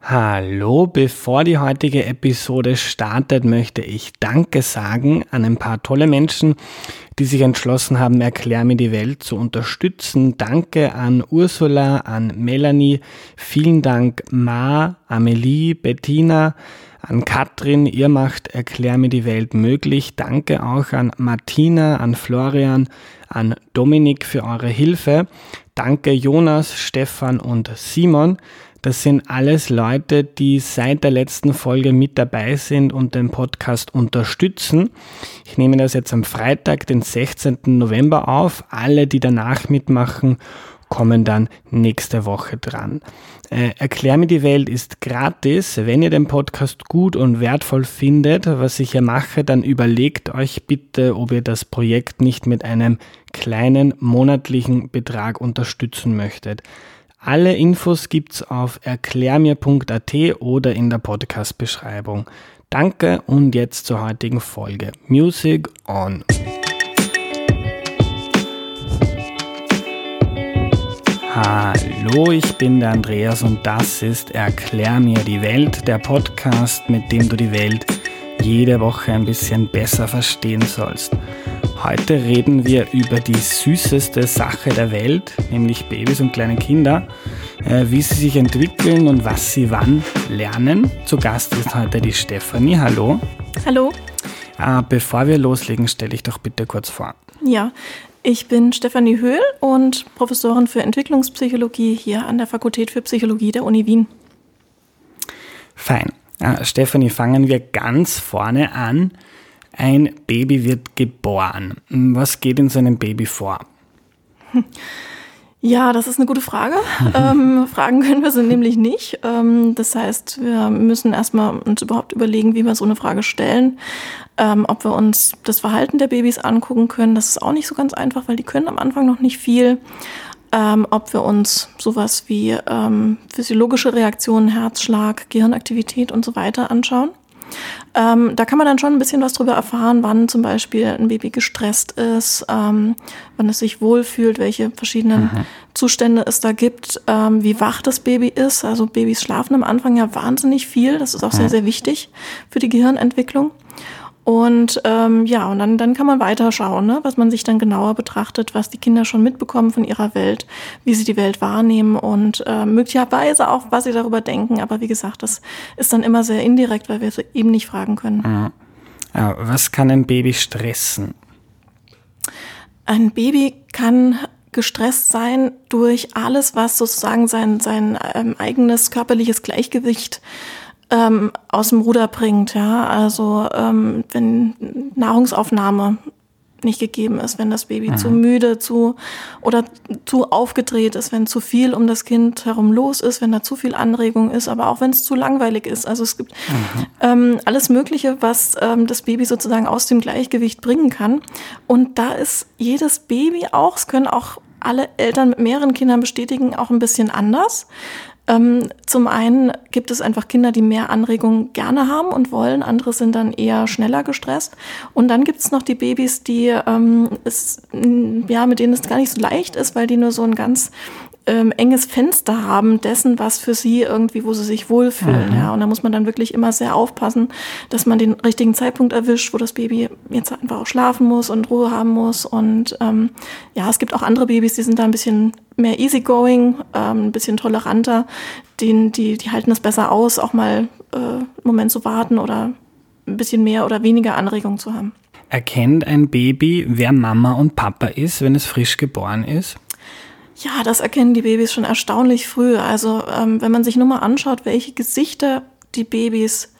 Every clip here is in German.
Hallo, bevor die heutige Episode startet, möchte ich Danke sagen an ein paar tolle Menschen, die sich entschlossen haben, Erklär mir die Welt zu unterstützen. Danke an Ursula, an Melanie, vielen Dank Ma, Amelie, Bettina, an Katrin, ihr macht Erklär mir die Welt möglich. Danke auch an Martina, an Florian, an Dominik für eure Hilfe. Danke Jonas, Stefan und Simon. Das sind alles Leute, die seit der letzten Folge mit dabei sind und den Podcast unterstützen. Ich nehme das jetzt am Freitag, den 16. November auf. Alle, die danach mitmachen, kommen dann nächste Woche dran. Äh, Erklär mir die Welt ist gratis. Wenn ihr den Podcast gut und wertvoll findet, was ich hier mache, dann überlegt euch bitte, ob ihr das Projekt nicht mit einem kleinen monatlichen Betrag unterstützen möchtet. Alle Infos gibt's auf erklärmir.at oder in der Podcast-Beschreibung. Danke und jetzt zur heutigen Folge. Music on. Hallo, ich bin der Andreas und das ist Erklär mir die Welt, der Podcast, mit dem du die Welt jede Woche ein bisschen besser verstehen sollst. Heute reden wir über die süßeste Sache der Welt, nämlich Babys und kleine Kinder, äh, wie sie sich entwickeln und was sie wann lernen. Zu Gast ist heute die Stefanie. Hallo. Hallo. Äh, bevor wir loslegen, stelle ich doch bitte kurz vor. Ja, ich bin Stefanie Höhl und Professorin für Entwicklungspsychologie hier an der Fakultät für Psychologie der Uni Wien. Fein. Äh, Stefanie, fangen wir ganz vorne an. Ein Baby wird geboren. Was geht in so einem Baby vor? Ja, das ist eine gute Frage. ähm, Fragen können wir sie nämlich nicht. Ähm, das heißt, wir müssen erstmal uns überhaupt überlegen, wie wir so eine Frage stellen. Ähm, ob wir uns das Verhalten der Babys angucken können, das ist auch nicht so ganz einfach, weil die können am Anfang noch nicht viel. Ähm, ob wir uns sowas wie ähm, physiologische Reaktionen, Herzschlag, Gehirnaktivität und so weiter anschauen. Ähm, da kann man dann schon ein bisschen was drüber erfahren, wann zum Beispiel ein Baby gestresst ist, ähm, wann es sich wohlfühlt, welche verschiedenen mhm. Zustände es da gibt, ähm, wie wach das Baby ist. Also Babys schlafen am Anfang ja wahnsinnig viel. Das ist auch mhm. sehr, sehr wichtig für die Gehirnentwicklung. Und ähm, ja, und dann, dann kann man weiterschauen, ne? was man sich dann genauer betrachtet, was die Kinder schon mitbekommen von ihrer Welt, wie sie die Welt wahrnehmen und äh, möglicherweise auch, was sie darüber denken. Aber wie gesagt, das ist dann immer sehr indirekt, weil wir es eben nicht fragen können. Ja. Ja, was kann ein Baby stressen? Ein Baby kann gestresst sein durch alles, was sozusagen sein, sein ähm, eigenes körperliches Gleichgewicht ähm, aus dem Ruder bringt. Ja, also ähm, wenn Nahrungsaufnahme nicht gegeben ist, wenn das Baby mhm. zu müde, zu oder zu aufgedreht ist, wenn zu viel um das Kind herum los ist, wenn da zu viel Anregung ist, aber auch wenn es zu langweilig ist. Also es gibt mhm. ähm, alles Mögliche, was ähm, das Baby sozusagen aus dem Gleichgewicht bringen kann. Und da ist jedes Baby auch, es können auch alle Eltern mit mehreren Kindern bestätigen, auch ein bisschen anders. Ähm, zum einen gibt es einfach Kinder, die mehr Anregung gerne haben und wollen, andere sind dann eher schneller gestresst. Und dann gibt es noch die Babys, die ähm, es, ja, mit denen es gar nicht so leicht ist, weil die nur so ein ganz ähm, enges Fenster haben dessen, was für sie irgendwie, wo sie sich wohlfühlen. Mhm. Ja, und da muss man dann wirklich immer sehr aufpassen, dass man den richtigen Zeitpunkt erwischt, wo das Baby jetzt einfach auch schlafen muss und Ruhe haben muss. Und ähm, ja, es gibt auch andere Babys, die sind da ein bisschen mehr easygoing, ähm, ein bisschen toleranter. Die, die, die halten es besser aus, auch mal äh, einen Moment zu warten oder ein bisschen mehr oder weniger Anregung zu haben. Erkennt ein Baby, wer Mama und Papa ist, wenn es frisch geboren ist? Ja, das erkennen die Babys schon erstaunlich früh. Also ähm, wenn man sich nur mal anschaut, welche Gesichter die Babys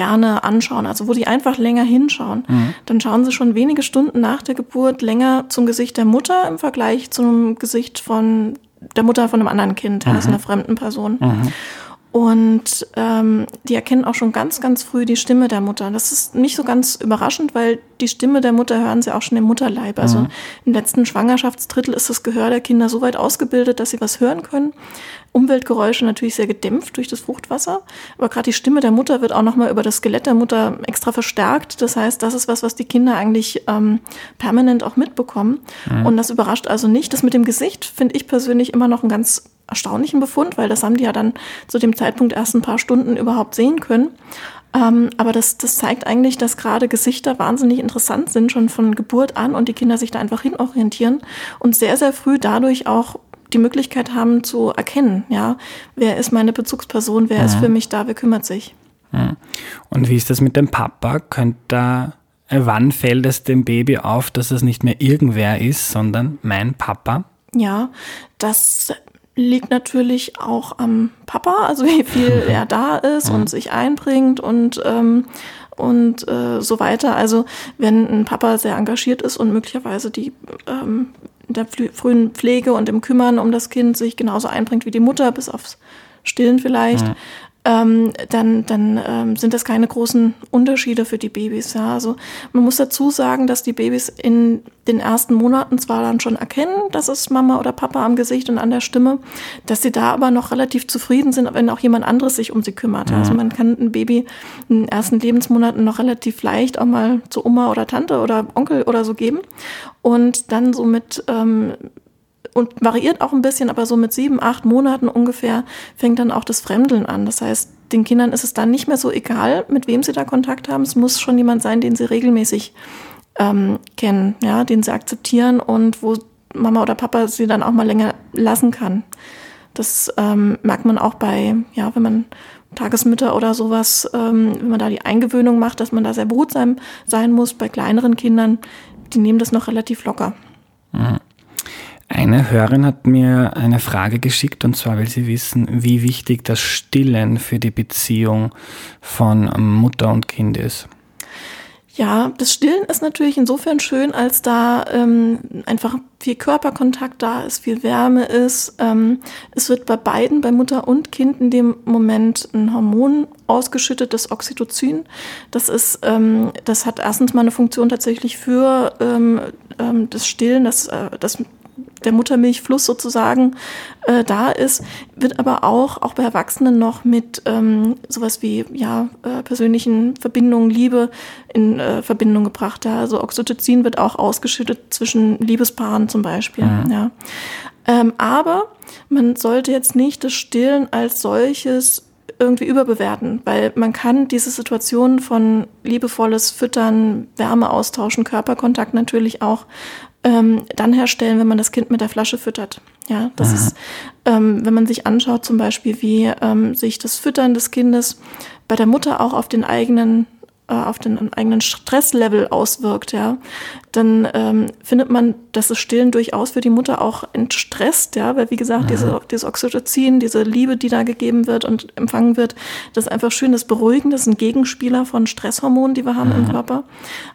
gerne anschauen, also wo die einfach länger hinschauen, mhm. dann schauen sie schon wenige Stunden nach der Geburt länger zum Gesicht der Mutter im Vergleich zum Gesicht von der Mutter von einem anderen Kind, mhm. also einer fremden Person. Mhm. Und ähm, die erkennen auch schon ganz, ganz früh die Stimme der Mutter. Das ist nicht so ganz überraschend, weil die Stimme der Mutter hören sie auch schon im Mutterleib. Also mhm. im letzten Schwangerschaftsdrittel ist das Gehör der Kinder so weit ausgebildet, dass sie was hören können. Umweltgeräusche natürlich sehr gedämpft durch das Fruchtwasser. Aber gerade die Stimme der Mutter wird auch nochmal über das Skelett der Mutter extra verstärkt. Das heißt, das ist was, was die Kinder eigentlich ähm, permanent auch mitbekommen. Mhm. Und das überrascht also nicht. Das mit dem Gesicht finde ich persönlich immer noch ein ganz erstaunlichen Befund, weil das haben die ja dann zu dem Zeitpunkt erst ein paar Stunden überhaupt sehen können. Ähm, aber das, das zeigt eigentlich, dass gerade Gesichter wahnsinnig interessant sind, schon von Geburt an und die Kinder sich da einfach hinorientieren und sehr, sehr früh dadurch auch die Möglichkeit haben zu erkennen, ja, wer ist meine Bezugsperson, wer mhm. ist für mich da, wer kümmert sich. Mhm. Und wie ist das mit dem Papa? Könnte da, äh, wann fällt es dem Baby auf, dass es nicht mehr irgendwer ist, sondern mein Papa? Ja, das liegt natürlich auch am Papa, also wie viel er da ist und sich einbringt und ähm, und äh, so weiter. Also wenn ein Papa sehr engagiert ist und möglicherweise die ähm, in der frühen Pflege und im Kümmern um das Kind sich genauso einbringt wie die Mutter, bis aufs Stillen vielleicht, ja ähm, dann, dann ähm, sind das keine großen Unterschiede für die Babys. Ja. Also man muss dazu sagen, dass die Babys in den ersten Monaten zwar dann schon erkennen, dass es Mama oder Papa am Gesicht und an der Stimme, dass sie da aber noch relativ zufrieden sind, wenn auch jemand anderes sich um sie kümmert. Mhm. Also man kann ein Baby in den ersten Lebensmonaten noch relativ leicht auch mal zu Oma oder Tante oder Onkel oder so geben und dann so mit ähm, und variiert auch ein bisschen, aber so mit sieben, acht Monaten ungefähr fängt dann auch das Fremdeln an. Das heißt, den Kindern ist es dann nicht mehr so egal, mit wem sie da Kontakt haben. Es muss schon jemand sein, den sie regelmäßig ähm, kennen, ja, den sie akzeptieren und wo Mama oder Papa sie dann auch mal länger lassen kann. Das ähm, merkt man auch bei, ja, wenn man Tagesmütter oder sowas, ähm, wenn man da die Eingewöhnung macht, dass man da sehr behutsam sein muss. Bei kleineren Kindern, die nehmen das noch relativ locker. Mhm. Eine Hörerin hat mir eine Frage geschickt und zwar will sie wissen, wie wichtig das Stillen für die Beziehung von Mutter und Kind ist. Ja, das Stillen ist natürlich insofern schön, als da ähm, einfach viel Körperkontakt da ist, viel Wärme ist. Ähm, es wird bei beiden, bei Mutter und Kind, in dem Moment ein Hormon ausgeschüttet, das Oxytocin. Das ist, ähm, das hat erstens mal eine Funktion tatsächlich für ähm, ähm, das Stillen, das, äh, das der Muttermilchfluss sozusagen äh, da ist, wird aber auch, auch bei Erwachsenen noch mit ähm, sowas wie ja, äh, persönlichen Verbindungen, Liebe in äh, Verbindung gebracht. Ja. Also Oxytocin wird auch ausgeschüttet zwischen Liebespaaren zum Beispiel. Mhm. Ja. Ähm, aber man sollte jetzt nicht das Stillen als solches irgendwie überbewerten, weil man kann diese Situation von liebevolles Füttern, Wärme austauschen, Körperkontakt natürlich auch ähm, dann herstellen, wenn man das Kind mit der Flasche füttert. Ja, das Aha. ist, ähm, wenn man sich anschaut, zum Beispiel, wie ähm, sich das Füttern des Kindes bei der Mutter auch auf den eigenen äh, auf den eigenen Stresslevel auswirkt, ja, dann ähm, findet man, dass das Stillen durchaus für die Mutter auch entstresst, ja, weil wie gesagt, mhm. diese, dieses Oxytocin, diese Liebe, die da gegeben wird und empfangen wird, das ist einfach schön, das Beruhigen, das ist ein Gegenspieler von Stresshormonen, die wir haben mhm. im Körper.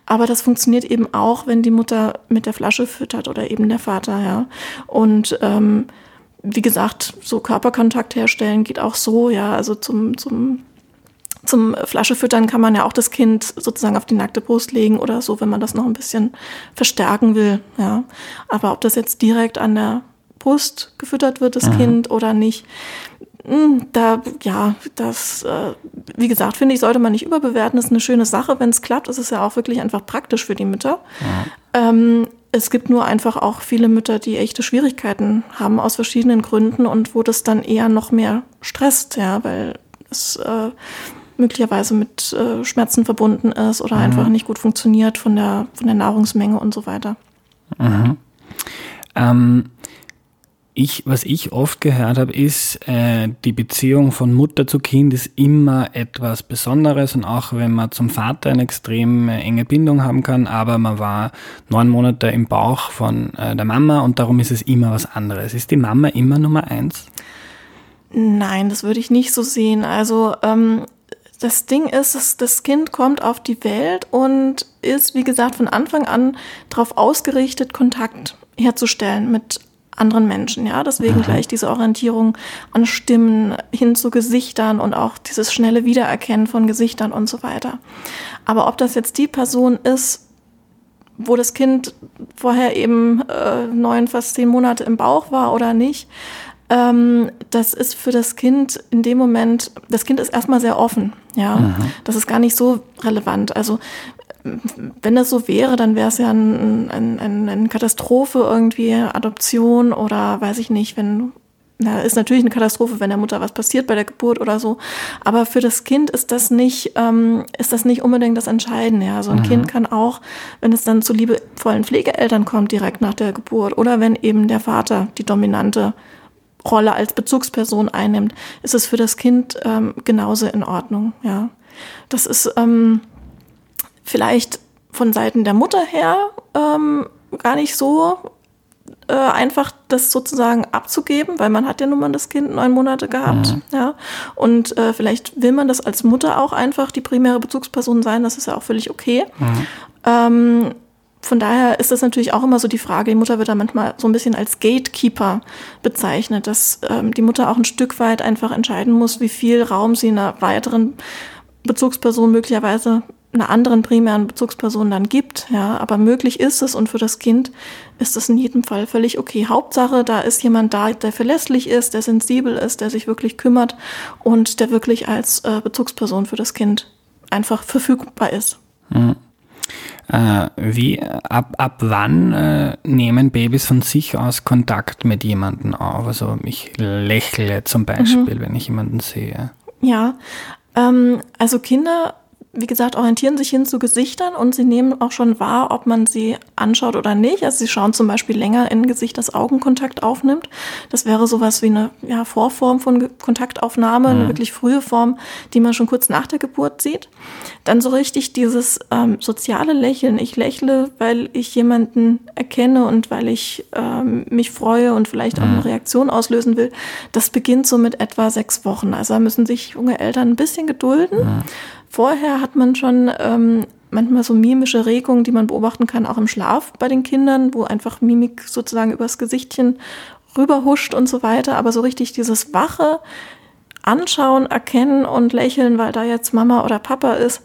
Aber das funktioniert eben auch, wenn die Mutter mit der Flasche füttert oder eben der Vater, ja. Und ähm, wie gesagt, so Körperkontakt herstellen geht auch so, ja, also zum, zum zum Flaschefüttern kann man ja auch das Kind sozusagen auf die nackte Brust legen oder so, wenn man das noch ein bisschen verstärken will. Ja. Aber ob das jetzt direkt an der Brust gefüttert wird, das mhm. Kind, oder nicht, hm, da, ja, das, äh, wie gesagt, finde ich, sollte man nicht überbewerten. Das ist eine schöne Sache, wenn es klappt. Es ist ja auch wirklich einfach praktisch für die Mütter. Ähm, es gibt nur einfach auch viele Mütter, die echte Schwierigkeiten haben aus verschiedenen Gründen und wo das dann eher noch mehr stresst, ja, weil es äh, möglicherweise mit äh, Schmerzen verbunden ist oder mhm. einfach nicht gut funktioniert von der, von der Nahrungsmenge und so weiter. Mhm. Ähm, ich, was ich oft gehört habe, ist, äh, die Beziehung von Mutter zu Kind ist immer etwas Besonderes und auch wenn man zum Vater eine extrem äh, enge Bindung haben kann, aber man war neun Monate im Bauch von äh, der Mama und darum ist es immer was anderes. Ist die Mama immer Nummer eins? Nein, das würde ich nicht so sehen. Also ähm, das Ding ist, dass das Kind kommt auf die Welt und ist, wie gesagt, von Anfang an darauf ausgerichtet, Kontakt herzustellen mit anderen Menschen, ja. Deswegen mhm. gleich diese Orientierung an Stimmen hin zu Gesichtern und auch dieses schnelle Wiedererkennen von Gesichtern und so weiter. Aber ob das jetzt die Person ist, wo das Kind vorher eben äh, neun, fast zehn Monate im Bauch war oder nicht, ähm, das ist für das Kind in dem Moment, das Kind ist erstmal sehr offen, ja. Mhm. Das ist gar nicht so relevant. Also wenn das so wäre, dann wäre es ja ein, ein, ein, eine Katastrophe irgendwie, Adoption oder weiß ich nicht, wenn na, ist natürlich eine Katastrophe, wenn der Mutter was passiert bei der Geburt oder so. Aber für das Kind ist das nicht, ähm, ist das nicht unbedingt das Entscheidende. Ja, so ein mhm. Kind kann auch, wenn es dann zu liebevollen Pflegeeltern kommt direkt nach der Geburt oder wenn eben der Vater die dominante Rolle als Bezugsperson einnimmt, ist es für das Kind ähm, genauso in Ordnung. Ja, das ist ähm, vielleicht von Seiten der Mutter her ähm, gar nicht so äh, einfach das sozusagen abzugeben, weil man hat ja nun mal das Kind neun Monate gehabt, mhm. ja. Und äh, vielleicht will man das als Mutter auch einfach die primäre Bezugsperson sein, das ist ja auch völlig okay. Mhm. Von daher ist das natürlich auch immer so die Frage, die Mutter wird da manchmal so ein bisschen als Gatekeeper bezeichnet, dass ähm, die Mutter auch ein Stück weit einfach entscheiden muss, wie viel Raum sie einer weiteren Bezugsperson möglicherweise einer anderen primären Bezugsperson dann gibt. Ja, aber möglich ist es und für das Kind ist das in jedem Fall völlig okay. Hauptsache, da ist jemand da, der verlässlich ist, der sensibel ist, der sich wirklich kümmert und der wirklich als äh, Bezugsperson für das Kind einfach verfügbar ist. Mhm. Äh, wie, ab, ab wann äh, nehmen Babys von sich aus Kontakt mit jemandem auf? Also ich lächle zum Beispiel, mhm. wenn ich jemanden sehe. Ja, ähm, also Kinder wie gesagt, orientieren sich hin zu Gesichtern und sie nehmen auch schon wahr, ob man sie anschaut oder nicht. Also sie schauen zum Beispiel länger in Gesicht, das Augenkontakt aufnimmt. Das wäre sowas wie eine ja, Vorform von Kontaktaufnahme, mhm. eine wirklich frühe Form, die man schon kurz nach der Geburt sieht. Dann so richtig dieses ähm, soziale Lächeln. Ich lächle, weil ich jemanden erkenne und weil ich ähm, mich freue und vielleicht auch eine mhm. Reaktion auslösen will. Das beginnt so mit etwa sechs Wochen. Also da müssen sich junge Eltern ein bisschen gedulden. Mhm. Vorher hat man schon ähm, manchmal so mimische Regungen, die man beobachten kann, auch im Schlaf bei den Kindern, wo einfach Mimik sozusagen übers Gesichtchen rüberhuscht und so weiter. Aber so richtig dieses wache Anschauen, Erkennen und Lächeln, weil da jetzt Mama oder Papa ist,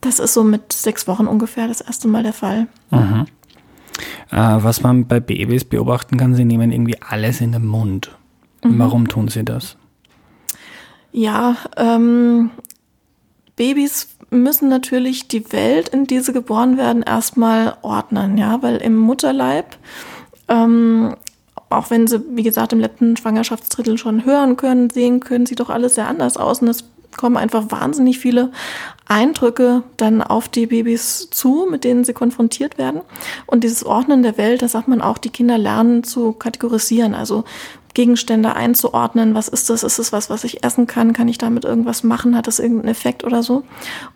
das ist so mit sechs Wochen ungefähr das erste Mal der Fall. Mhm. Äh, was man bei Babys beobachten kann, sie nehmen irgendwie alles in den Mund. Mhm. Warum tun sie das? Ja, ähm, Babys müssen natürlich die Welt, in die sie geboren werden, erstmal ordnen, ja, weil im Mutterleib, ähm, auch wenn sie, wie gesagt, im letzten Schwangerschaftsdrittel schon hören können, sehen können, sieht doch alles sehr anders aus und es kommen einfach wahnsinnig viele Eindrücke dann auf die Babys zu, mit denen sie konfrontiert werden. Und dieses Ordnen der Welt, da sagt man auch, die Kinder lernen zu kategorisieren. Also Gegenstände einzuordnen. Was ist das? Ist es was, was ich essen kann? Kann ich damit irgendwas machen? Hat das irgendeinen Effekt oder so?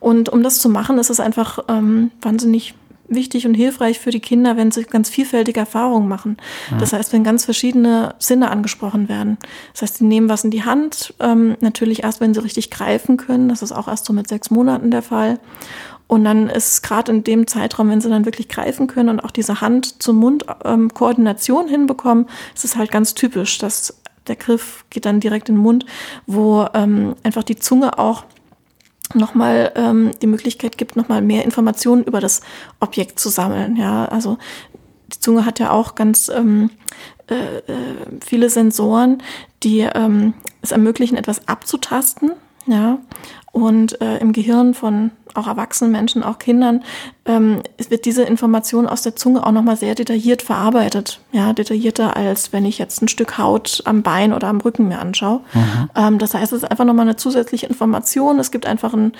Und um das zu machen, ist es einfach ähm, wahnsinnig wichtig und hilfreich für die Kinder, wenn sie ganz vielfältige Erfahrungen machen. Ja. Das heißt, wenn ganz verschiedene Sinne angesprochen werden. Das heißt, sie nehmen was in die Hand, ähm, natürlich erst, wenn sie richtig greifen können. Das ist auch erst so mit sechs Monaten der Fall. Und dann ist gerade in dem Zeitraum, wenn sie dann wirklich greifen können und auch diese Hand zum Mund ähm, hinbekommen, ist es halt ganz typisch, dass der Griff geht dann direkt in den Mund, wo ähm, einfach die Zunge auch nochmal ähm, die Möglichkeit gibt, nochmal mehr Informationen über das Objekt zu sammeln. Ja, also die Zunge hat ja auch ganz ähm, äh, äh viele Sensoren, die ähm, es ermöglichen, etwas abzutasten. Ja, und äh, im Gehirn von auch erwachsenen Menschen, auch Kindern, ähm, wird diese Information aus der Zunge auch nochmal sehr detailliert verarbeitet. Ja, detaillierter als wenn ich jetzt ein Stück Haut am Bein oder am Rücken mir anschaue. Mhm. Ähm, das heißt, es ist einfach nochmal eine zusätzliche Information. Es gibt einfach ein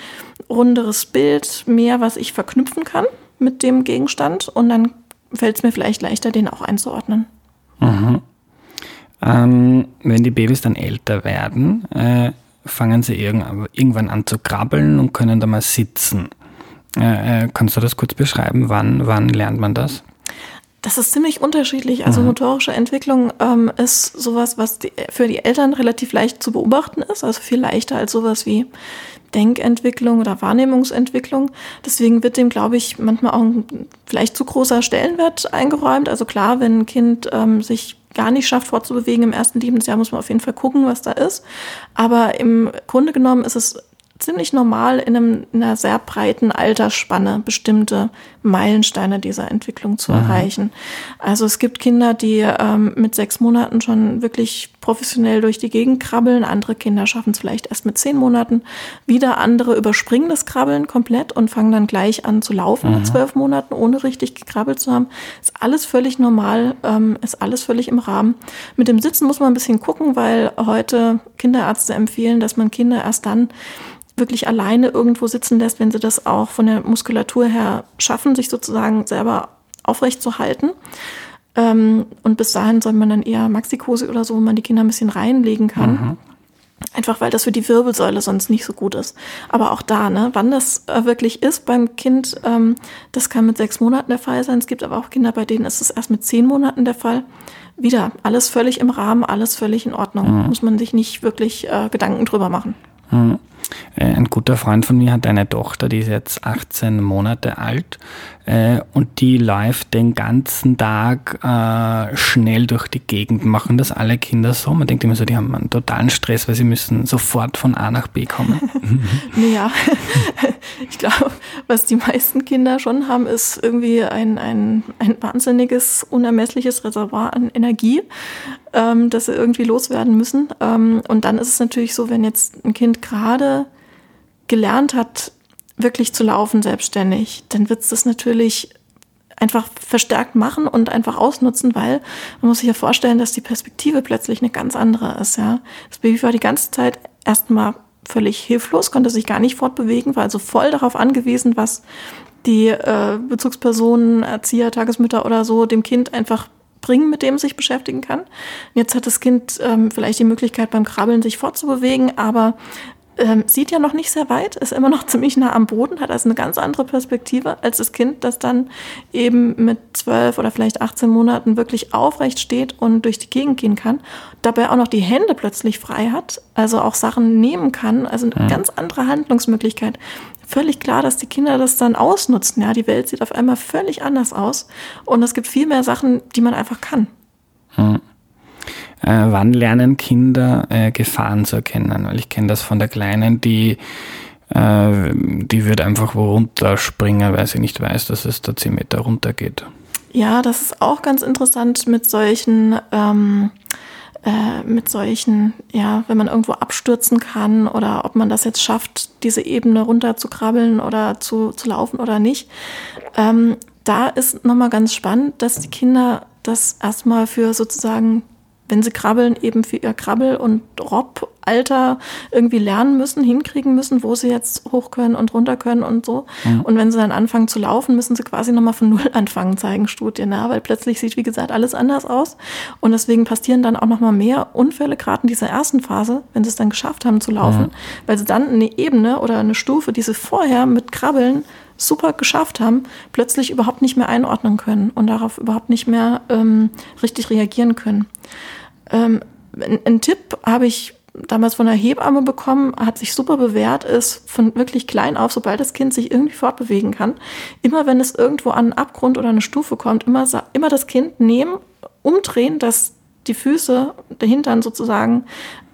runderes Bild, mehr, was ich verknüpfen kann mit dem Gegenstand und dann fällt es mir vielleicht leichter, den auch einzuordnen. Mhm. Ähm, wenn die Babys dann älter werden, äh fangen sie irgendwann an zu krabbeln und können da mal sitzen. Äh, äh, kannst du das kurz beschreiben? Wann, wann lernt man das? Das ist ziemlich unterschiedlich. Also mhm. motorische Entwicklung ähm, ist sowas, was die, für die Eltern relativ leicht zu beobachten ist, also viel leichter als sowas wie Denkentwicklung oder Wahrnehmungsentwicklung. Deswegen wird dem, glaube ich, manchmal auch ein vielleicht zu großer Stellenwert eingeräumt. Also klar, wenn ein Kind ähm, sich gar nicht schafft, fortzubewegen im ersten Lebensjahr, muss man auf jeden Fall gucken, was da ist. Aber im Grunde genommen ist es ziemlich normal in, einem, in einer sehr breiten Altersspanne bestimmte Meilensteine dieser Entwicklung zu mhm. erreichen. Also es gibt Kinder, die ähm, mit sechs Monaten schon wirklich professionell durch die Gegend krabbeln. Andere Kinder schaffen es vielleicht erst mit zehn Monaten. Wieder andere überspringen das Krabbeln komplett und fangen dann gleich an zu laufen mhm. mit zwölf Monaten, ohne richtig gekrabbelt zu haben. Ist alles völlig normal, ähm, ist alles völlig im Rahmen. Mit dem Sitzen muss man ein bisschen gucken, weil heute Kinderärzte empfehlen, dass man Kinder erst dann wirklich alleine irgendwo sitzen lässt, wenn sie das auch von der Muskulatur her schaffen, sich sozusagen selber aufrecht zu halten. Ähm, und bis dahin soll man dann eher Maxikose oder so, wo man die Kinder ein bisschen reinlegen kann. Mhm. Einfach weil das für die Wirbelsäule sonst nicht so gut ist. Aber auch da, ne, wann das äh, wirklich ist beim Kind, ähm, das kann mit sechs Monaten der Fall sein. Es gibt aber auch Kinder, bei denen ist es erst mit zehn Monaten der Fall. Wieder, alles völlig im Rahmen, alles völlig in Ordnung. Mhm. Muss man sich nicht wirklich äh, Gedanken drüber machen. Mhm. Äh, ein guter Freund von mir hat eine Tochter, die ist jetzt 18 Monate alt äh, und die läuft den ganzen Tag äh, schnell durch die Gegend. Machen das alle Kinder so? Man denkt immer so, die haben einen totalen Stress, weil sie müssen sofort von A nach B kommen. naja, ich glaube, was die meisten Kinder schon haben, ist irgendwie ein, ein, ein wahnsinniges, unermessliches Reservoir an Energie, ähm, das sie irgendwie loswerden müssen. Ähm, und dann ist es natürlich so, wenn jetzt ein Kind gerade gelernt hat, wirklich zu laufen selbstständig, dann wird es das natürlich einfach verstärkt machen und einfach ausnutzen, weil man muss sich ja vorstellen, dass die Perspektive plötzlich eine ganz andere ist. Ja, das Baby war die ganze Zeit erstmal völlig hilflos, konnte sich gar nicht fortbewegen, war also voll darauf angewiesen, was die äh, Bezugspersonen, Erzieher, Tagesmütter oder so dem Kind einfach bringen, mit dem es sich beschäftigen kann. Jetzt hat das Kind ähm, vielleicht die Möglichkeit beim Krabbeln sich fortzubewegen, aber ähm, sieht ja noch nicht sehr weit, ist immer noch ziemlich nah am Boden, hat also eine ganz andere Perspektive als das Kind, das dann eben mit zwölf oder vielleicht 18 Monaten wirklich aufrecht steht und durch die Gegend gehen kann, dabei auch noch die Hände plötzlich frei hat, also auch Sachen nehmen kann, also eine mhm. ganz andere Handlungsmöglichkeit. Völlig klar, dass die Kinder das dann ausnutzen. Ja, die Welt sieht auf einmal völlig anders aus und es gibt viel mehr Sachen, die man einfach kann. Mhm äh, wann lernen Kinder äh, Gefahren zu erkennen? Weil ich kenne das von der Kleinen, die, äh, die wird einfach wo runterspringen, weil sie nicht weiß, dass es da 10 Meter runter geht. Ja, das ist auch ganz interessant mit solchen, ähm, äh, mit solchen, ja, wenn man irgendwo abstürzen kann oder ob man das jetzt schafft, diese Ebene runter zu krabbeln oder zu, zu laufen oder nicht. Ähm, da ist nochmal ganz spannend, dass die Kinder das erstmal für sozusagen wenn sie krabbeln, eben für ihr Krabbel- und Rob-Alter irgendwie lernen müssen, hinkriegen müssen, wo sie jetzt hoch können und runter können und so. Mhm. Und wenn sie dann anfangen zu laufen, müssen sie quasi nochmal von Null anfangen, zeigen Studien, ja, weil plötzlich sieht, wie gesagt, alles anders aus. Und deswegen passieren dann auch nochmal mehr Unfälle, gerade in dieser ersten Phase, wenn sie es dann geschafft haben zu laufen, mhm. weil sie dann eine Ebene oder eine Stufe, die sie vorher mit Krabbeln super geschafft haben, plötzlich überhaupt nicht mehr einordnen können und darauf überhaupt nicht mehr ähm, richtig reagieren können. Ähm, ein, Tipp habe ich damals von der Hebamme bekommen, hat sich super bewährt, ist von wirklich klein auf, sobald das Kind sich irgendwie fortbewegen kann, immer wenn es irgendwo an einen Abgrund oder eine Stufe kommt, immer, immer das Kind nehmen, umdrehen, dass die Füße, der Hintern sozusagen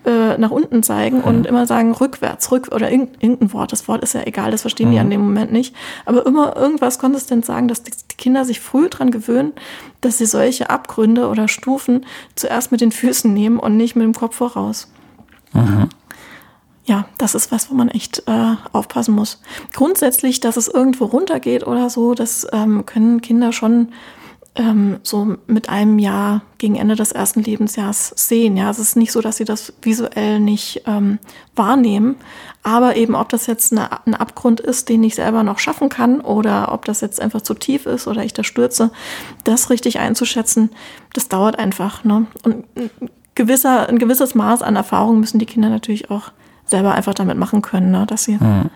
äh, nach unten zeigen mhm. und immer sagen rückwärts, rück oder irgendein Wort. Das Wort ist ja egal, das verstehen mhm. die an dem Moment nicht. Aber immer irgendwas konsistent sagen, dass die, die Kinder sich früh dran gewöhnen, dass sie solche Abgründe oder Stufen zuerst mit den Füßen nehmen und nicht mit dem Kopf voraus. Mhm ja, das ist was, wo man echt äh, aufpassen muss. Grundsätzlich, dass es irgendwo runtergeht oder so, das ähm, können Kinder schon ähm, so mit einem Jahr gegen Ende des ersten Lebensjahres sehen. Ja, es ist nicht so, dass sie das visuell nicht ähm, wahrnehmen, aber eben, ob das jetzt eine, ein Abgrund ist, den ich selber noch schaffen kann, oder ob das jetzt einfach zu tief ist oder ich da stürze, das richtig einzuschätzen, das dauert einfach. Ne? Und ein, gewisser, ein gewisses Maß an Erfahrung müssen die Kinder natürlich auch selber einfach damit machen können, ne? dass sie mhm.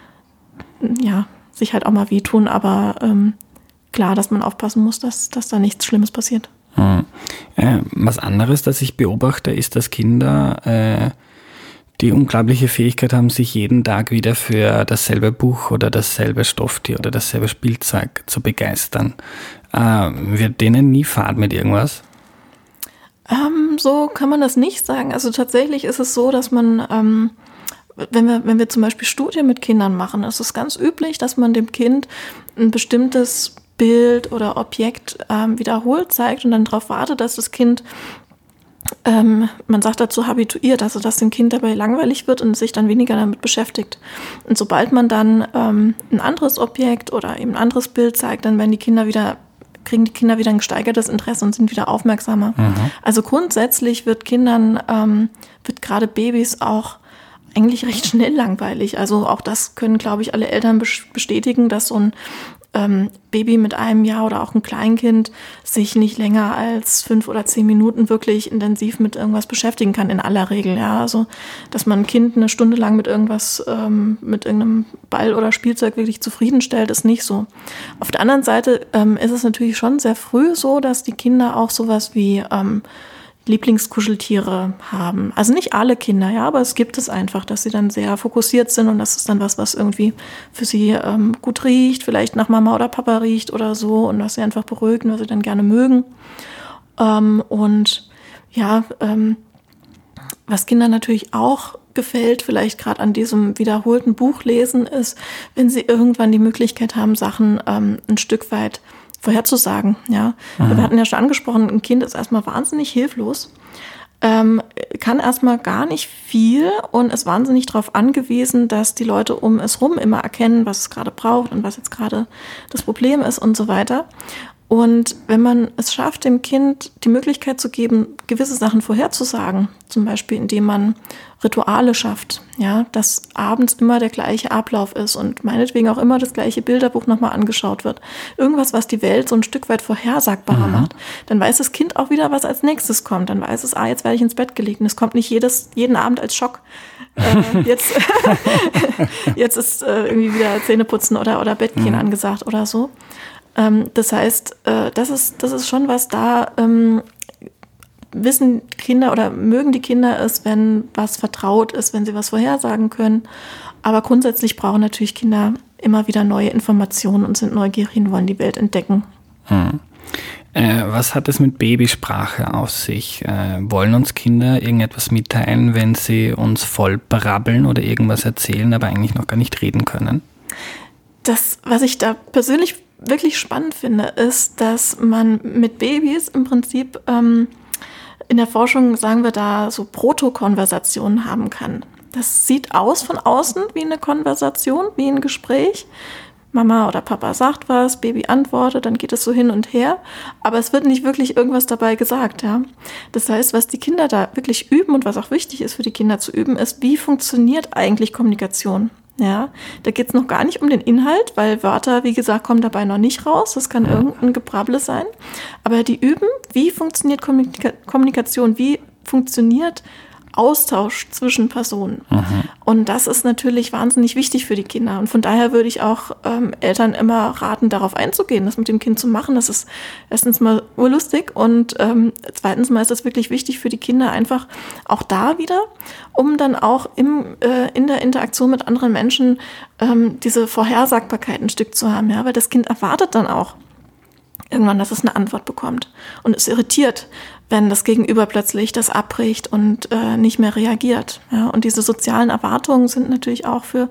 ja sich halt auch mal wehtun, aber ähm, klar, dass man aufpassen muss, dass, dass da nichts Schlimmes passiert. Hm. Äh, was anderes, das ich beobachte, ist, dass Kinder äh, die unglaubliche Fähigkeit haben, sich jeden Tag wieder für dasselbe Buch oder dasselbe Stofftier oder dasselbe Spielzeug zu begeistern. Äh, wird denen nie fad mit irgendwas? Ähm, so kann man das nicht sagen. Also tatsächlich ist es so, dass man ähm, wenn wir, wenn wir zum Beispiel Studien mit Kindern machen, ist es ganz üblich, dass man dem Kind ein bestimmtes Bild oder Objekt ähm, wiederholt zeigt und dann darauf wartet, dass das Kind ähm, man sagt dazu habituiert, also dass dem Kind dabei langweilig wird und sich dann weniger damit beschäftigt. Und sobald man dann ähm, ein anderes Objekt oder eben ein anderes Bild zeigt, dann werden die Kinder wieder kriegen die Kinder wieder ein gesteigertes Interesse und sind wieder aufmerksamer. Mhm. Also grundsätzlich wird Kindern, ähm, wird gerade Babys auch eigentlich recht schnell langweilig. Also auch das können, glaube ich, alle Eltern bestätigen, dass so ein ähm, Baby mit einem Jahr oder auch ein Kleinkind sich nicht länger als fünf oder zehn Minuten wirklich intensiv mit irgendwas beschäftigen kann, in aller Regel. Ja, also dass man ein Kind eine Stunde lang mit irgendwas, ähm, mit irgendeinem Ball oder Spielzeug wirklich zufriedenstellt, ist nicht so. Auf der anderen Seite ähm, ist es natürlich schon sehr früh so, dass die Kinder auch sowas wie ähm, Lieblingskuscheltiere haben. Also nicht alle Kinder, ja, aber es gibt es einfach, dass sie dann sehr fokussiert sind und das ist dann was, was irgendwie für sie ähm, gut riecht, vielleicht nach Mama oder Papa riecht oder so und was sie einfach beruhigt und was sie dann gerne mögen. Ähm, und ja, ähm, was Kindern natürlich auch gefällt, vielleicht gerade an diesem wiederholten Buchlesen, ist, wenn sie irgendwann die Möglichkeit haben, Sachen ähm, ein Stück weit vorherzusagen. Ja, wir hatten ja schon angesprochen, ein Kind ist erstmal wahnsinnig hilflos, ähm, kann erstmal gar nicht viel und ist wahnsinnig darauf angewiesen, dass die Leute um es rum immer erkennen, was es gerade braucht und was jetzt gerade das Problem ist und so weiter. Und wenn man es schafft, dem Kind die Möglichkeit zu geben, gewisse Sachen vorherzusagen, zum Beispiel indem man Rituale schafft, ja, dass abends immer der gleiche Ablauf ist und meinetwegen auch immer das gleiche Bilderbuch nochmal angeschaut wird. Irgendwas, was die Welt so ein Stück weit vorhersagbarer mhm. macht. Dann weiß das Kind auch wieder, was als nächstes kommt. Dann weiß es, ah, jetzt werde ich ins Bett gelegt. Und es kommt nicht jedes, jeden Abend als Schock. Äh, jetzt, jetzt ist äh, irgendwie wieder Zähneputzen oder, oder Bettgehen mhm. angesagt oder so. Ähm, das heißt, äh, das, ist, das ist schon was da, ähm, wissen Kinder oder mögen die Kinder es, wenn was vertraut ist, wenn sie was vorhersagen können. Aber grundsätzlich brauchen natürlich Kinder immer wieder neue Informationen und sind neugierig und wollen die Welt entdecken. Hm. Äh, was hat es mit Babysprache auf sich? Äh, wollen uns Kinder irgendetwas mitteilen, wenn sie uns voll brabbeln oder irgendwas erzählen, aber eigentlich noch gar nicht reden können? Das, was ich da persönlich wirklich spannend finde, ist, dass man mit Babys im Prinzip ähm, in der Forschung, sagen wir da, so Protokonversationen haben kann. Das sieht aus von außen wie eine Konversation, wie ein Gespräch. Mama oder Papa sagt was, Baby antwortet, dann geht es so hin und her, aber es wird nicht wirklich irgendwas dabei gesagt, ja. Das heißt, was die Kinder da wirklich üben und was auch wichtig ist für die Kinder zu üben, ist, wie funktioniert eigentlich Kommunikation? Ja, da geht's noch gar nicht um den Inhalt, weil Wörter, wie gesagt, kommen dabei noch nicht raus. Das kann irgendein Gebrabble sein. Aber die üben, wie funktioniert Kommunika Kommunikation, wie funktioniert Austausch zwischen Personen. Mhm. Und das ist natürlich wahnsinnig wichtig für die Kinder. Und von daher würde ich auch ähm, Eltern immer raten, darauf einzugehen, das mit dem Kind zu machen. Das ist erstens mal urlustig und ähm, zweitens mal ist das wirklich wichtig für die Kinder einfach auch da wieder, um dann auch im, äh, in der Interaktion mit anderen Menschen ähm, diese Vorhersagbarkeit ein Stück zu haben. Ja? Weil das Kind erwartet dann auch, irgendwann, dass es eine Antwort bekommt und ist irritiert, wenn das Gegenüber plötzlich das abbricht und äh, nicht mehr reagiert. Ja, und diese sozialen Erwartungen sind natürlich auch für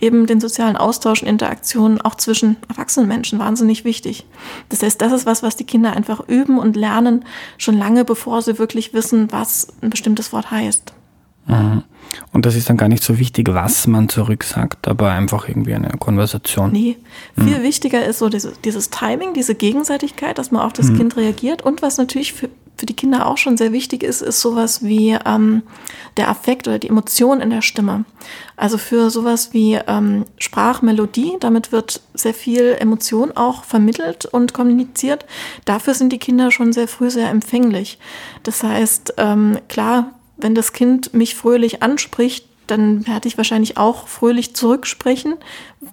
eben den sozialen Austausch und Interaktionen auch zwischen erwachsenen Menschen wahnsinnig wichtig. Das heißt, das ist was, was die Kinder einfach üben und lernen, schon lange bevor sie wirklich wissen, was ein bestimmtes Wort heißt. Mhm. Und das ist dann gar nicht so wichtig, was man zurücksagt, aber einfach irgendwie eine Konversation. Nee, viel mhm. wichtiger ist so diese, dieses Timing, diese Gegenseitigkeit, dass man auf das mhm. Kind reagiert. Und was natürlich für, für die Kinder auch schon sehr wichtig ist, ist sowas wie ähm, der Affekt oder die Emotion in der Stimme. Also für sowas wie ähm, Sprachmelodie, damit wird sehr viel Emotion auch vermittelt und kommuniziert. Dafür sind die Kinder schon sehr früh sehr empfänglich. Das heißt, ähm, klar, wenn das Kind mich fröhlich anspricht, dann werde ich wahrscheinlich auch fröhlich zurücksprechen.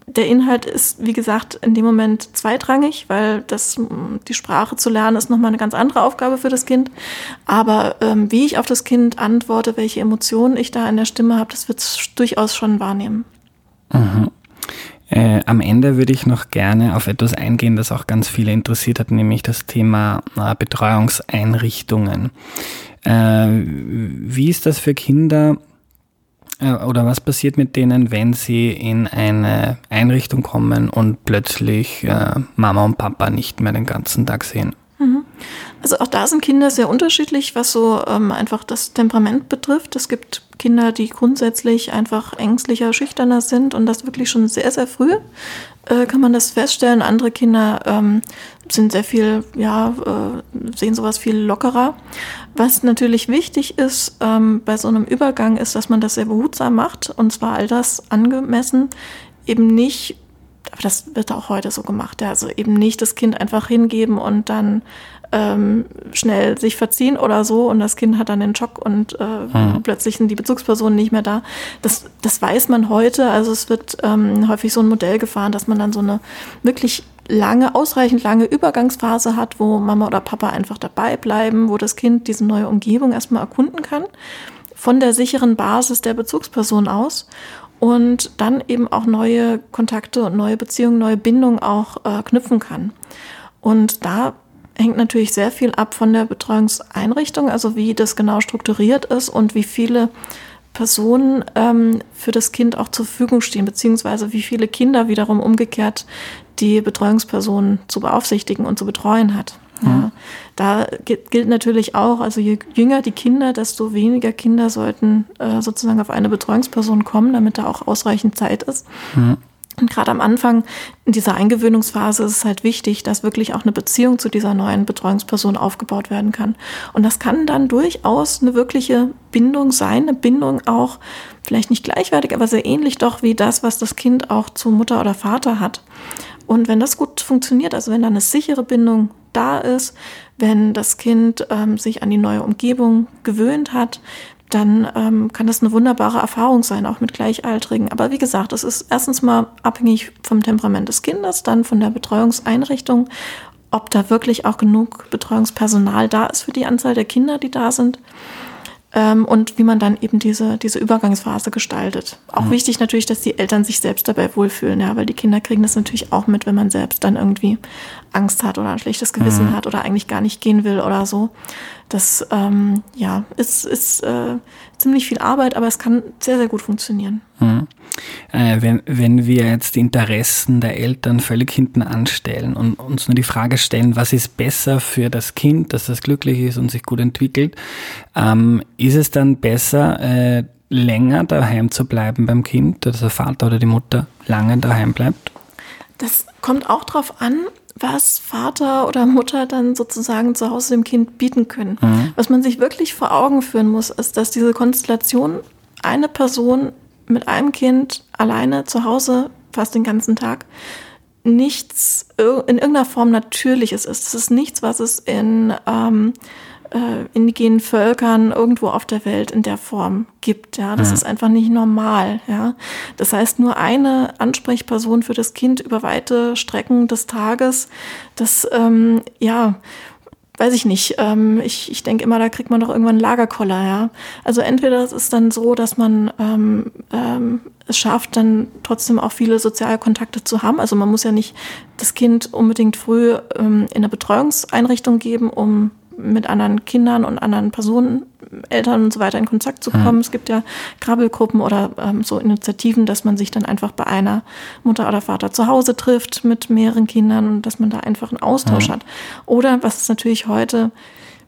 Der Inhalt ist, wie gesagt, in dem Moment zweitrangig, weil das, die Sprache zu lernen ist nochmal eine ganz andere Aufgabe für das Kind. Aber ähm, wie ich auf das Kind antworte, welche Emotionen ich da in der Stimme habe, das wird es durchaus schon wahrnehmen. Mhm. Äh, am Ende würde ich noch gerne auf etwas eingehen, das auch ganz viele interessiert hat, nämlich das Thema äh, Betreuungseinrichtungen. Äh, wie ist das für Kinder? Äh, oder was passiert mit denen, wenn sie in eine Einrichtung kommen und plötzlich äh, Mama und Papa nicht mehr den ganzen Tag sehen? Mhm. Also auch da sind Kinder sehr unterschiedlich, was so ähm, einfach das Temperament betrifft. Es gibt Kinder, die grundsätzlich einfach ängstlicher, schüchterner sind und das wirklich schon sehr, sehr früh äh, kann man das feststellen. Andere Kinder ähm, sind sehr viel, ja, äh, sehen sowas viel lockerer. Was natürlich wichtig ist ähm, bei so einem Übergang, ist, dass man das sehr behutsam macht und zwar all das angemessen, eben nicht aber das wird auch heute so gemacht. Ja. Also eben nicht das Kind einfach hingeben und dann ähm, schnell sich verziehen oder so und das Kind hat dann den Schock und äh, mhm. plötzlich sind die Bezugspersonen nicht mehr da. Das, das weiß man heute. Also es wird ähm, häufig so ein Modell gefahren, dass man dann so eine wirklich lange, ausreichend lange Übergangsphase hat, wo Mama oder Papa einfach dabei bleiben, wo das Kind diese neue Umgebung erstmal erkunden kann, von der sicheren Basis der Bezugsperson aus und dann eben auch neue Kontakte und neue Beziehungen, neue Bindungen auch äh, knüpfen kann. Und da hängt natürlich sehr viel ab von der Betreuungseinrichtung, also wie das genau strukturiert ist und wie viele Personen ähm, für das Kind auch zur Verfügung stehen, beziehungsweise wie viele Kinder wiederum umgekehrt die Betreuungsperson zu beaufsichtigen und zu betreuen hat. Ja, mhm. da gilt natürlich auch, also je jünger die Kinder, desto weniger Kinder sollten äh, sozusagen auf eine Betreuungsperson kommen, damit da auch ausreichend Zeit ist. Mhm. Und gerade am Anfang in dieser Eingewöhnungsphase ist es halt wichtig, dass wirklich auch eine Beziehung zu dieser neuen Betreuungsperson aufgebaut werden kann. Und das kann dann durchaus eine wirkliche Bindung sein, eine Bindung auch vielleicht nicht gleichwertig, aber sehr ähnlich doch wie das, was das Kind auch zu Mutter oder Vater hat. Und wenn das gut funktioniert, also wenn da eine sichere Bindung da ist, wenn das Kind ähm, sich an die neue Umgebung gewöhnt hat, dann ähm, kann das eine wunderbare Erfahrung sein, auch mit Gleichaltrigen. Aber wie gesagt, es ist erstens mal abhängig vom Temperament des Kindes, dann von der Betreuungseinrichtung, ob da wirklich auch genug Betreuungspersonal da ist für die Anzahl der Kinder, die da sind ähm, und wie man dann eben diese, diese Übergangsphase gestaltet. Auch mhm. wichtig natürlich, dass die Eltern sich selbst dabei wohlfühlen, ja, weil die Kinder kriegen das natürlich auch mit, wenn man selbst dann irgendwie Angst hat oder ein schlechtes Gewissen mhm. hat oder eigentlich gar nicht gehen will oder so. Das ähm, ja, ist, ist äh, ziemlich viel Arbeit, aber es kann sehr, sehr gut funktionieren. Mhm. Äh, wenn, wenn wir jetzt die Interessen der Eltern völlig hinten anstellen und uns nur die Frage stellen, was ist besser für das Kind, dass das glücklich ist und sich gut entwickelt, ähm, ist es dann besser, äh, länger daheim zu bleiben beim Kind, dass der Vater oder die Mutter lange daheim bleibt? Das kommt auch darauf an, was Vater oder Mutter dann sozusagen zu Hause dem Kind bieten können. Mhm. Was man sich wirklich vor Augen führen muss, ist, dass diese Konstellation eine Person mit einem Kind alleine zu Hause fast den ganzen Tag nichts in irgendeiner Form Natürliches ist. Es ist nichts, was es in ähm, äh, indigenen Völkern irgendwo auf der Welt in der Form gibt. Ja, das ja. ist einfach nicht normal. Ja, das heißt nur eine Ansprechperson für das Kind über weite Strecken des Tages. Das ähm, ja weiß ich nicht. Ähm, ich ich denke immer, da kriegt man doch irgendwann einen Lagerkoller, ja. Also entweder es ist dann so, dass man ähm, ähm, es schafft, dann trotzdem auch viele soziale Kontakte zu haben. Also man muss ja nicht das Kind unbedingt früh ähm, in eine Betreuungseinrichtung geben, um mit anderen Kindern und anderen Personen, Eltern und so weiter in Kontakt zu kommen. Mhm. Es gibt ja Krabbelgruppen oder ähm, so Initiativen, dass man sich dann einfach bei einer Mutter oder Vater zu Hause trifft mit mehreren Kindern und dass man da einfach einen Austausch mhm. hat. Oder was es natürlich heute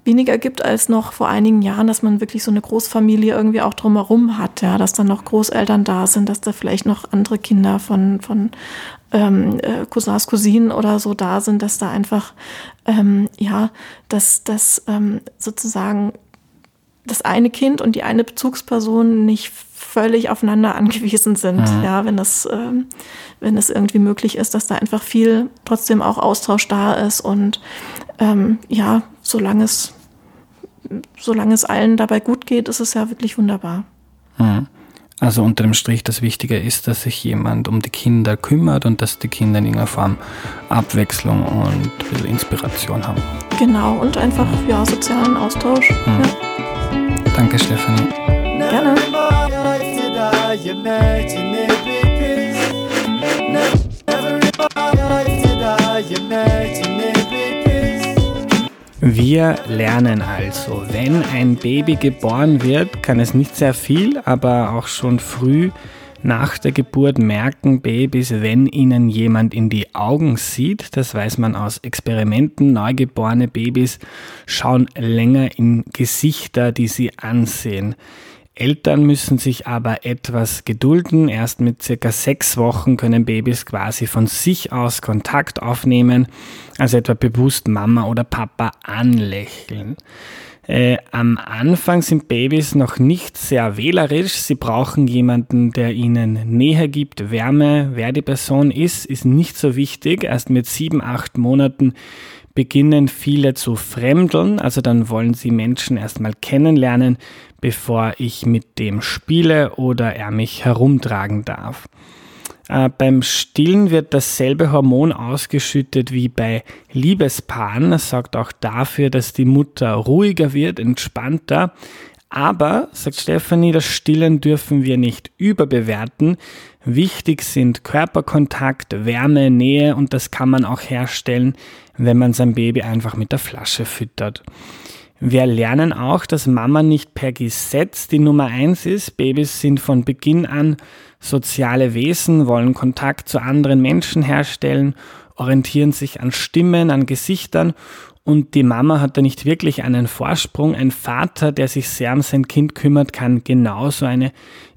weniger gibt als noch vor einigen Jahren, dass man wirklich so eine Großfamilie irgendwie auch drumherum hat, ja, dass dann noch Großeltern da sind, dass da vielleicht noch andere Kinder von, von ähm, äh, Cousins, Cousinen oder so da sind, dass da einfach, ähm, ja, dass das ähm, sozusagen das eine Kind und die eine Bezugsperson nicht völlig aufeinander angewiesen sind. Mhm. Ja, wenn das, ähm, wenn es irgendwie möglich ist, dass da einfach viel trotzdem auch Austausch da ist und ähm, ja, solange es, solange es allen dabei gut geht, ist es ja wirklich wunderbar. Mhm. Also unter dem Strich das Wichtige ist, dass sich jemand um die Kinder kümmert und dass die Kinder in irgendeiner Form Abwechslung und ein bisschen Inspiration haben. Genau, und einfach ja, sozialen Austausch. Mhm. Ja. Danke, Stefanie. Gerne. Wir lernen also, wenn ein Baby geboren wird, kann es nicht sehr viel, aber auch schon früh nach der Geburt merken Babys, wenn ihnen jemand in die Augen sieht. Das weiß man aus Experimenten. Neugeborene Babys schauen länger in Gesichter, die sie ansehen. Eltern müssen sich aber etwas gedulden. Erst mit circa sechs Wochen können Babys quasi von sich aus Kontakt aufnehmen, also etwa bewusst Mama oder Papa anlächeln. Äh, am Anfang sind Babys noch nicht sehr wählerisch. Sie brauchen jemanden, der ihnen Nähe gibt, Wärme. Wer die Person ist, ist nicht so wichtig. Erst mit sieben, acht Monaten beginnen viele zu fremdeln. Also dann wollen sie Menschen erstmal kennenlernen, bevor ich mit dem spiele oder er mich herumtragen darf. Äh, beim Stillen wird dasselbe Hormon ausgeschüttet wie bei Liebespaaren. Das sorgt auch dafür, dass die Mutter ruhiger wird, entspannter. Aber, sagt Stephanie, das Stillen dürfen wir nicht überbewerten. Wichtig sind Körperkontakt, Wärme, Nähe und das kann man auch herstellen, wenn man sein Baby einfach mit der Flasche füttert. Wir lernen auch, dass Mama nicht per Gesetz die Nummer eins ist. Babys sind von Beginn an soziale Wesen, wollen Kontakt zu anderen Menschen herstellen, orientieren sich an Stimmen, an Gesichtern und die Mama hat da nicht wirklich einen Vorsprung. Ein Vater, der sich sehr um sein Kind kümmert, kann genauso eine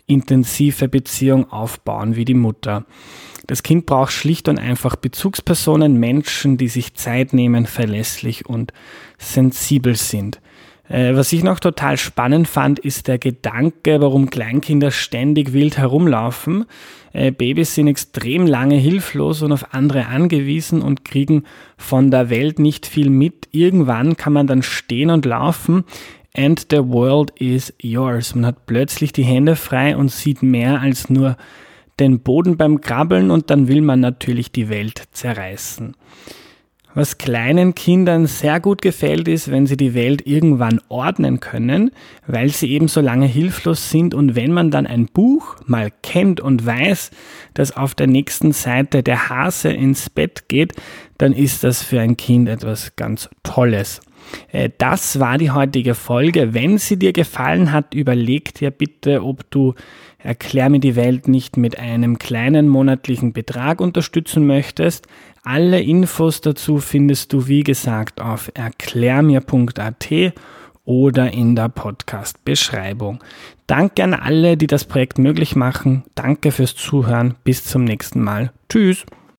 intensive Beziehung aufbauen wie die Mutter. Das Kind braucht schlicht und einfach Bezugspersonen, Menschen, die sich Zeit nehmen, verlässlich und sensibel sind. Äh, was ich noch total spannend fand, ist der Gedanke, warum Kleinkinder ständig wild herumlaufen. Äh, Babys sind extrem lange hilflos und auf andere angewiesen und kriegen von der Welt nicht viel mit. Irgendwann kann man dann stehen und laufen and the world is yours. Man hat plötzlich die Hände frei und sieht mehr als nur den Boden beim Krabbeln und dann will man natürlich die Welt zerreißen. Was kleinen Kindern sehr gut gefällt, ist, wenn sie die Welt irgendwann ordnen können, weil sie eben so lange hilflos sind und wenn man dann ein Buch mal kennt und weiß, dass auf der nächsten Seite der Hase ins Bett geht, dann ist das für ein Kind etwas ganz Tolles. Äh, das war die heutige Folge. Wenn sie dir gefallen hat, überleg dir bitte, ob du Erklär mir die Welt nicht mit einem kleinen monatlichen Betrag unterstützen möchtest. Alle Infos dazu findest du, wie gesagt, auf erklärmir.at oder in der Podcast-Beschreibung. Danke an alle, die das Projekt möglich machen. Danke fürs Zuhören. Bis zum nächsten Mal. Tschüss.